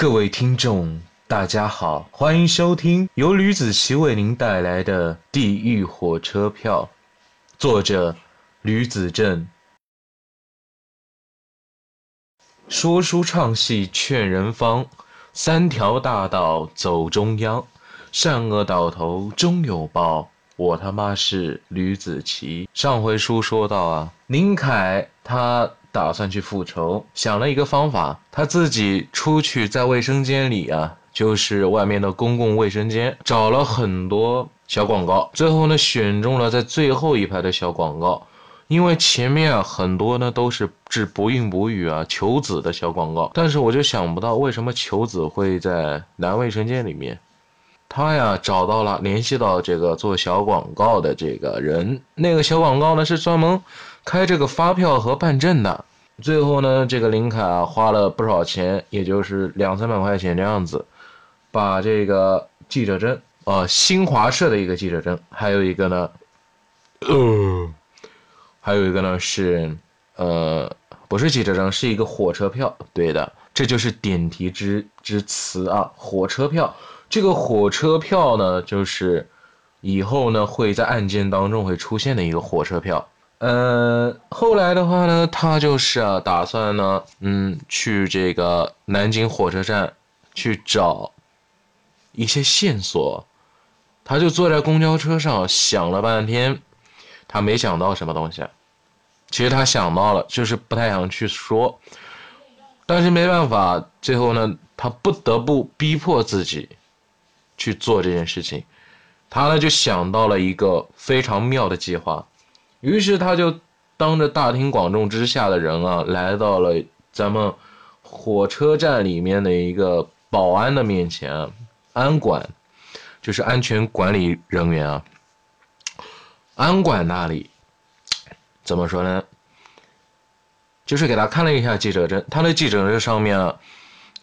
各位听众，大家好，欢迎收听由吕子奇为您带来的《地狱火车票》，作者吕子正。说书唱戏劝人方，三条大道走中央，善恶到头终有报。我他妈是吕子奇。上回书说到啊，林凯他。打算去复仇，想了一个方法，他自己出去在卫生间里啊，就是外面的公共卫生间，找了很多小广告，最后呢选中了在最后一排的小广告，因为前面啊很多呢都是治不孕不育啊求子的小广告，但是我就想不到为什么求子会在男卫生间里面，他呀找到了联系到这个做小广告的这个人，那个小广告呢是专门。开这个发票和办证的，最后呢，这个林凯花了不少钱，也就是两三百块钱这样子，把这个记者证，呃，新华社的一个记者证，还有一个呢，呃，还有一个呢是，呃，不是记者证，是一个火车票，对的，这就是点题之之词啊，火车票，这个火车票呢，就是以后呢会在案件当中会出现的一个火车票。呃，后来的话呢，他就是，打算呢，嗯，去这个南京火车站去找一些线索。他就坐在公交车上想了半天，他没想到什么东西。其实他想到了，就是不太想去说，但是没办法，最后呢，他不得不逼迫自己去做这件事情。他呢就想到了一个非常妙的计划。于是他就当着大庭广众之下的人啊，来到了咱们火车站里面的一个保安的面前，安管就是安全管理人员啊。安管那里怎么说呢？就是给他看了一下记者证，他的记者证上面啊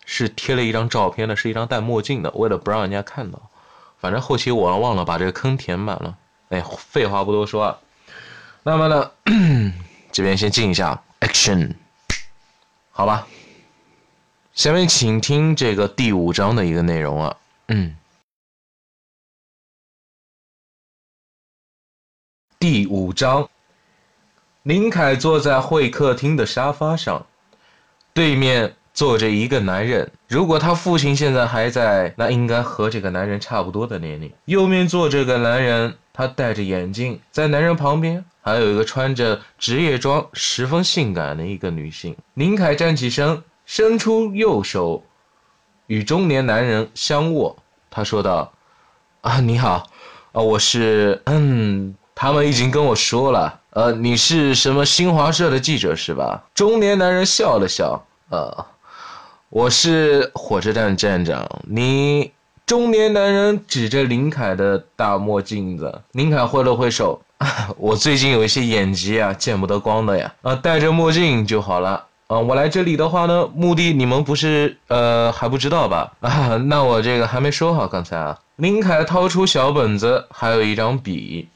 是贴了一张照片的，是一张戴墨镜的，为了不让人家看到。反正后期我忘了把这个坑填满了。哎，废话不多说啊。那么呢，这边先静一下，action，好吧。下面请听这个第五章的一个内容啊，嗯，第五章，林凯坐在会客厅的沙发上，对面坐着一个男人。如果他父亲现在还在，那应该和这个男人差不多的年龄。右面坐着个男人，他戴着眼镜，在男人旁边。还有一个穿着职业装、十分性感的一个女性。林凯站起身，伸出右手，与中年男人相握。他说道：“啊，你好，啊，我是……嗯，他们已经跟我说了，呃，你是什么新华社的记者是吧？”中年男人笑了笑：“呃，我是火车站站长。”你。中年男人指着林凯的大墨镜子。林凯挥了挥手。我最近有一些眼疾啊，见不得光的呀。啊，戴着墨镜就好了。啊，我来这里的话呢，目的你们不是呃还不知道吧？啊，那我这个还没说好。刚才啊，林凯掏出小本子，还有一张笔，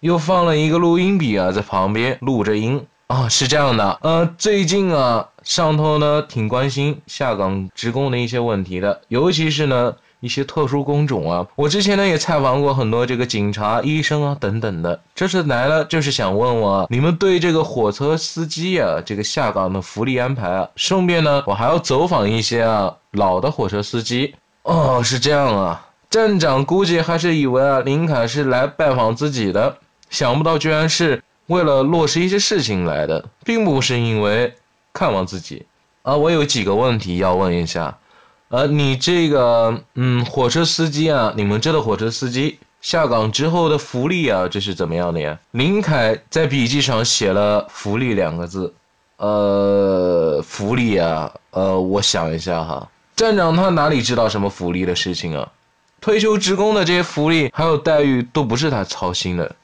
又放了一个录音笔啊，在旁边录着音。啊，是这样的，呃，最近啊，上头呢挺关心下岗职工的一些问题的，尤其是呢。一些特殊工种啊，我之前呢也采访过很多这个警察、医生啊等等的。这次来了就是想问问啊你们对这个火车司机啊这个下岗的福利安排啊。顺便呢，我还要走访一些啊老的火车司机。哦，是这样啊。站长估计还是以为啊林凯是来拜访自己的，想不到居然是为了落实一些事情来的，并不是因为看望自己。啊，我有几个问题要问一下。呃，你这个，嗯，火车司机啊，你们这的火车司机下岗之后的福利啊，这是怎么样的呀？林凯在笔记上写了“福利”两个字。呃，福利啊，呃，我想一下哈，站长他哪里知道什么福利的事情啊？退休职工的这些福利还有待遇都不是他操心的，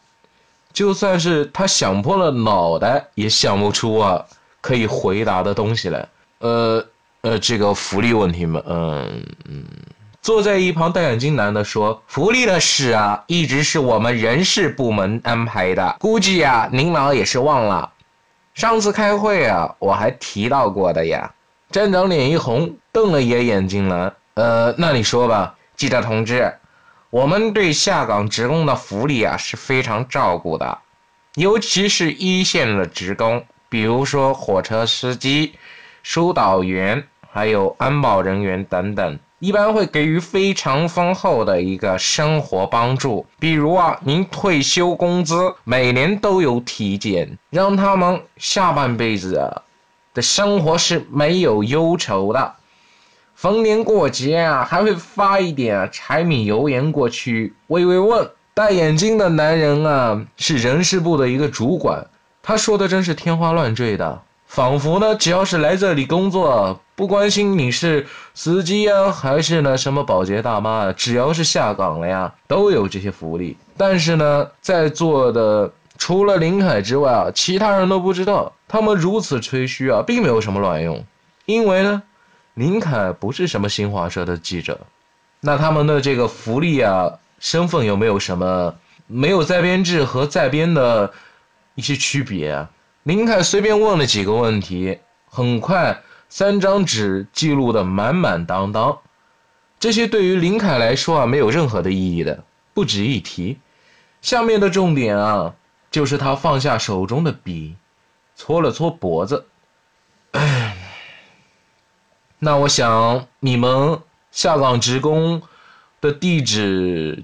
就算是他想破了脑袋也想不出啊可以回答的东西来。呃。呃，这个福利问题嘛，嗯嗯，坐在一旁戴眼镜男的说：“福利的事啊，一直是我们人事部门安排的，估计啊，您老也是忘了，上次开会啊，我还提到过的呀。”站长脸一红，瞪了一眼眼镜男。呃，那你说吧，记者同志，我们对下岗职工的福利啊是非常照顾的，尤其是一线的职工，比如说火车司机、疏导员，还有安保人员等等。一般会给予非常丰厚的一个生活帮助，比如啊，您退休工资每年都有体检，让他们下半辈子的生活是没有忧愁的。逢年过节啊，还会发一点柴米油盐过去慰慰问。戴眼镜的男人啊，是人事部的一个主管，他说的真是天花乱坠的。仿佛呢，只要是来这里工作，不关心你是司机呀，还是呢什么保洁大妈，只要是下岗了呀，都有这些福利。但是呢，在座的除了林凯之外啊，其他人都不知道。他们如此吹嘘啊，并没有什么卵用，因为呢，林凯不是什么新华社的记者。那他们的这个福利啊，身份有没有什么没有在编制和在编的一些区别啊？林凯随便问了几个问题，很快三张纸记录的满满当当。这些对于林凯来说啊，没有任何的意义的，不值一提。下面的重点啊，就是他放下手中的笔，搓了搓脖子。那我想你们下岗职工的地址，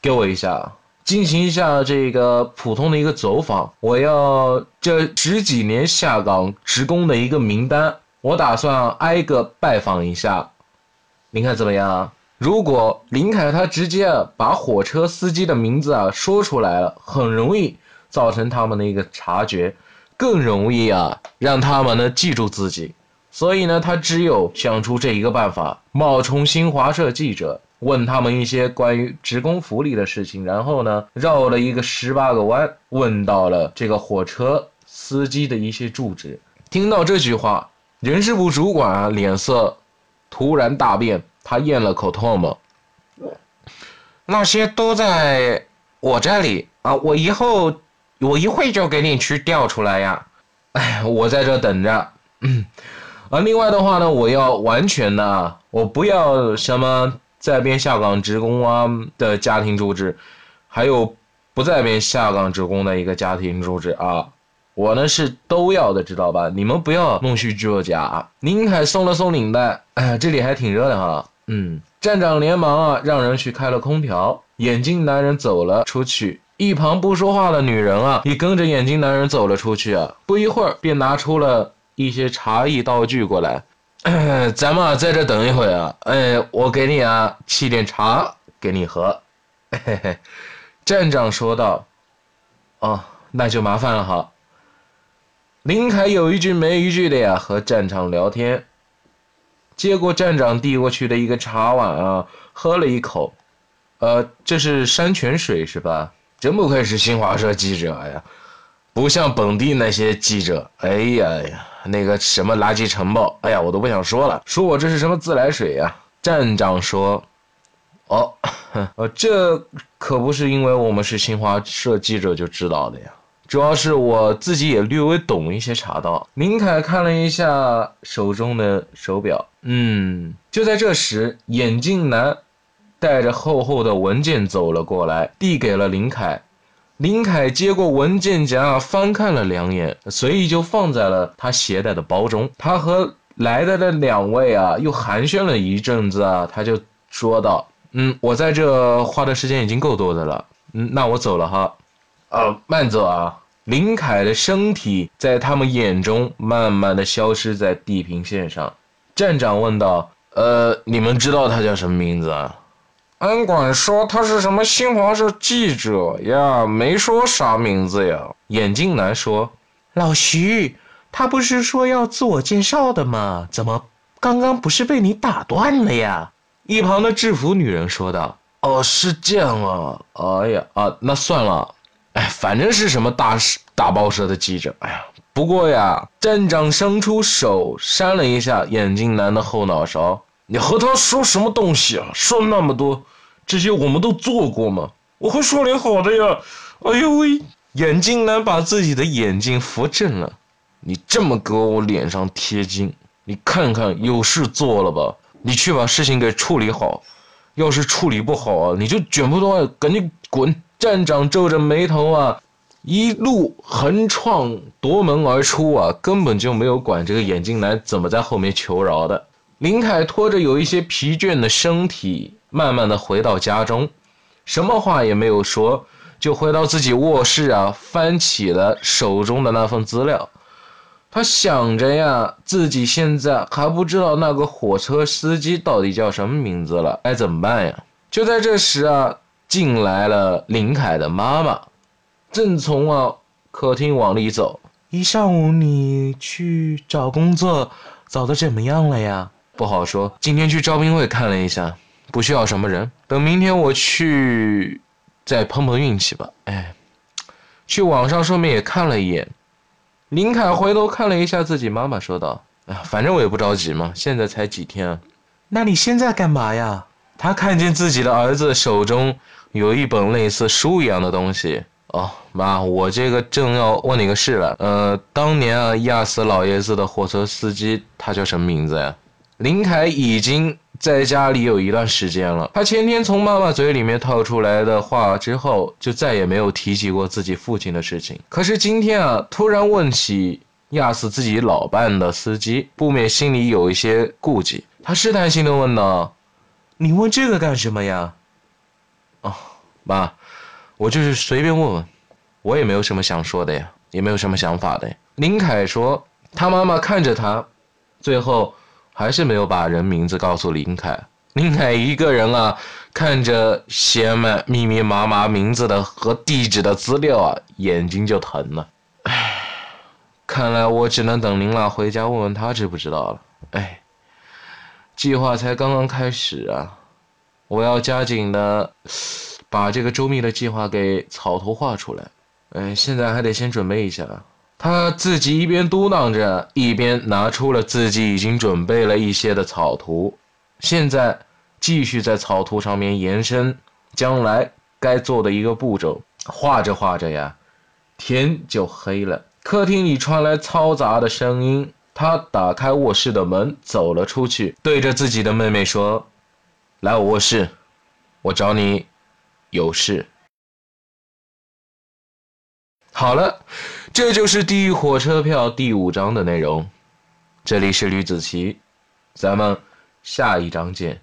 给我一下。进行一下这个普通的一个走访，我要这十几年下岗职工的一个名单，我打算挨个拜访一下，您看怎么样？如果林凯他直接把火车司机的名字啊说出来了，很容易造成他们的一个察觉，更容易啊让他们呢记住自己，所以呢他只有想出这一个办法，冒充新华社记者。问他们一些关于职工福利的事情，然后呢，绕了一个十八个弯，问到了这个火车司机的一些住址。听到这句话，人事部主管啊脸色突然大变，他咽了口唾沫。那些都在我这里啊，我以后我一会就给你去调出来呀。哎，我在这等着。嗯，而另外的话呢，我要完全的，我不要什么。在编下岗职工啊的家庭住址，还有不在编下岗职工的一个家庭住址啊，我呢是都要的，知道吧？你们不要弄虚作假。宁凯松了松领带，哎，这里还挺热的哈。嗯，站长连忙啊让人去开了空调。眼镜男人走了出去，一旁不说话的女人啊也跟着眼镜男人走了出去啊。不一会儿便拿出了一些茶艺道具过来。咱们在这等一会啊！哎，我给你啊沏点茶给你喝。嘿嘿，站长说道。哦，那就麻烦了哈。林凯有一句没一句的呀和站长聊天，接过站长递过去的一个茶碗啊，喝了一口。呃，这是山泉水是吧？真不愧是新华社记者呀，不像本地那些记者。哎呀呀！那个什么垃圾晨报，哎呀，我都不想说了，说我这是什么自来水呀？站长说：“哦，呃，这可不是因为我们是新华社记者就知道的呀，主要是我自己也略微懂一些茶道。”林凯看了一下手中的手表，嗯，就在这时，眼镜男带着厚厚的文件走了过来，递给了林凯。林凯接过文件夹，翻看了两眼，随意就放在了他携带的包中。他和来的那两位啊，又寒暄了一阵子啊，他就说道：“嗯，我在这花的时间已经够多的了，嗯，那我走了哈。”啊，慢走啊！林凯的身体在他们眼中慢慢的消失在地平线上。站长问道：“呃，你们知道他叫什么名字啊？”安管说他是什么新华社记者呀，没说啥名字呀。眼镜男说：“老徐，他不是说要自我介绍的吗？怎么刚刚不是被你打断了呀？”一旁的制服女人说道：“哦，是这样啊。哎呀啊，那算了。哎，反正是什么大大报社的记者。哎呀，不过呀，站长伸出手扇了一下眼镜男的后脑勺。你和他说什么东西啊？说那么多。”这些我们都做过吗？我会说点好的呀！哎呦喂！眼镜男把自己的眼睛扶正了。你这么给我脸上贴金，你看看有事做了吧，你去把事情给处理好。要是处理不好啊，你就卷铺盖赶紧滚！站长皱着眉头啊，一路横闯夺门而出啊，根本就没有管这个眼镜男怎么在后面求饶的。林凯拖着有一些疲倦的身体，慢慢的回到家中，什么话也没有说，就回到自己卧室啊，翻起了手中的那份资料。他想着呀，自己现在还不知道那个火车司机到底叫什么名字了，该怎么办呀？就在这时啊，进来了林凯的妈妈，正从啊客厅往里走。一上午你去找工作，找的怎么样了呀？不好说，今天去招聘会看了一下，不需要什么人。等明天我去，再碰碰运气吧。哎，去网上顺便也看了一眼。林凯回头看了一下自己妈妈，说道：“哎，反正我也不着急嘛，现在才几天。那你现在干嘛呀？”他看见自己的儿子手中有一本类似书一样的东西。哦，妈，我这个正要问你个事了。呃，当年啊压死老爷子的火车司机，他叫什么名字呀？林凯已经。在家里有一段时间了，他前天从妈妈嘴里面套出来的话之后，就再也没有提起过自己父亲的事情。可是今天啊，突然问起压死自己老伴的司机，不免心里有一些顾忌。他试探性的问道：“你问这个干什么呀？”“哦，妈，我就是随便问问，我也没有什么想说的呀，也没有什么想法的。”林凯说。他妈妈看着他，最后。还是没有把人名字告诉林凯。林凯一个人啊，看着写满密密麻麻名字的和地址的资料啊，眼睛就疼了。唉，看来我只能等林娜回家问问他知不知道了。唉，计划才刚刚开始啊，我要加紧的把这个周密的计划给草图画出来。哎，现在还得先准备一下。他自己一边嘟囔着，一边拿出了自己已经准备了一些的草图。现在继续在草图上面延伸将来该做的一个步骤。画着画着呀，天就黑了。客厅里传来嘈杂的声音。他打开卧室的门，走了出去，对着自己的妹妹说：“来我卧室，我找你有事。”好了，这就是《地狱火车票》第五章的内容。这里是吕子琪，咱们下一章见。